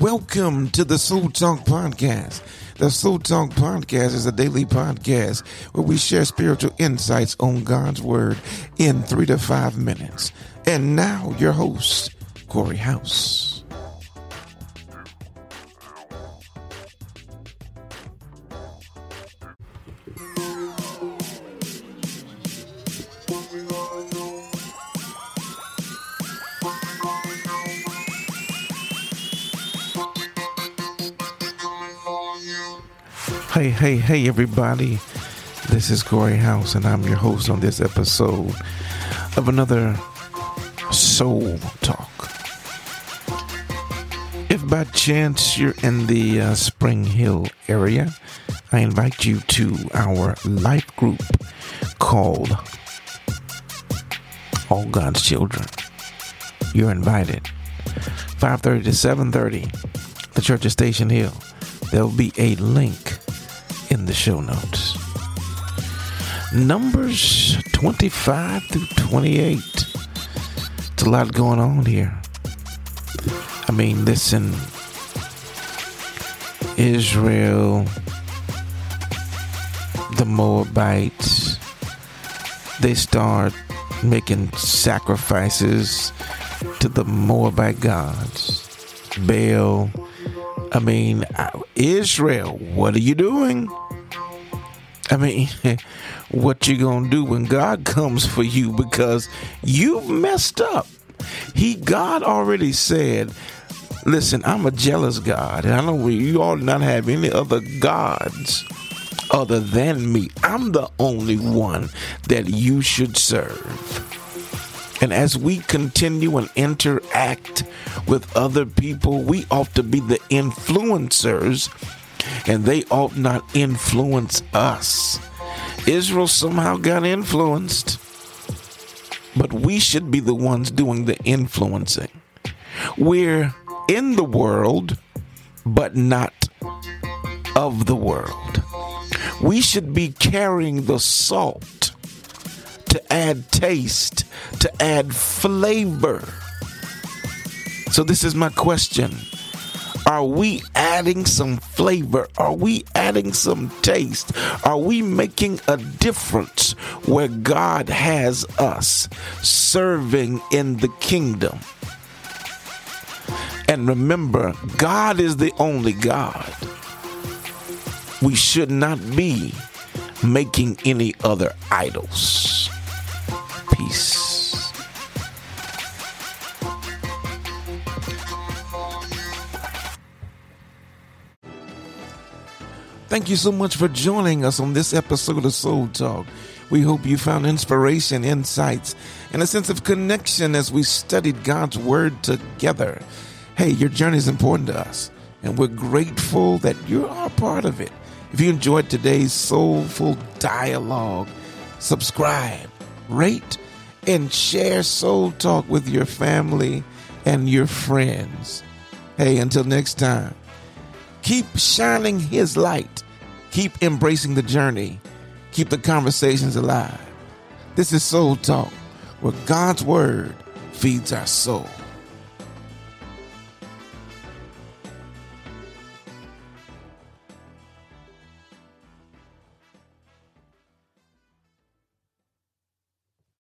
Welcome to the Soul Talk Podcast. The Soul Talk Podcast is a daily podcast where we share spiritual insights on God's Word in three to five minutes. And now, your host, Corey Howse. Hey, hey, hey, everybody. This is Corey Howse, and I'm your host on this episode of another Soul Talk. If by chance you're in the uh, Spring Hill area, I invite you to our life group called All God's Children. You're invited. 5:30 to 7:30, the church of Station Hill. There'll be a link the show notes. Numbers 25 through 28. It's a lot going on here. I mean, listen, Israel, the Moabites, they start making sacrifices to the Moabite gods. Baal, I mean, Israel, what are you doing? I mean, what you gonna do when God comes for you because you've messed up? He God already said, "Listen, I'm a jealous God, and I know you all not have any other gods other than me. I'm the only one that you should serve." And as we continue and interact with other people, we ought to be the influencers and they ought not influence us. Israel somehow got influenced, but we should be the ones doing the influencing. We're in the world, but not of the world. We should be carrying the salt to add taste, to add flavor. So, this is my question are we adding some flavor? Are we adding some taste? Are we making a difference where God has us serving in the kingdom? And remember, God is the only God. We should not be making any other idols. Thank you so much for joining us on this episode of Soul Talk. We hope you found inspiration, insights, and a sense of connection as we studied God's Word together. Hey, your journey is important to us, and we're grateful that you are part of it. If you enjoyed today's soulful dialogue, subscribe, rate, and share Soul Talk with your family and your friends. Hey, until next time, keep shining His light Keep embracing the journey. Keep the conversations alive. This is Soul Talk, where God's Word feeds our soul.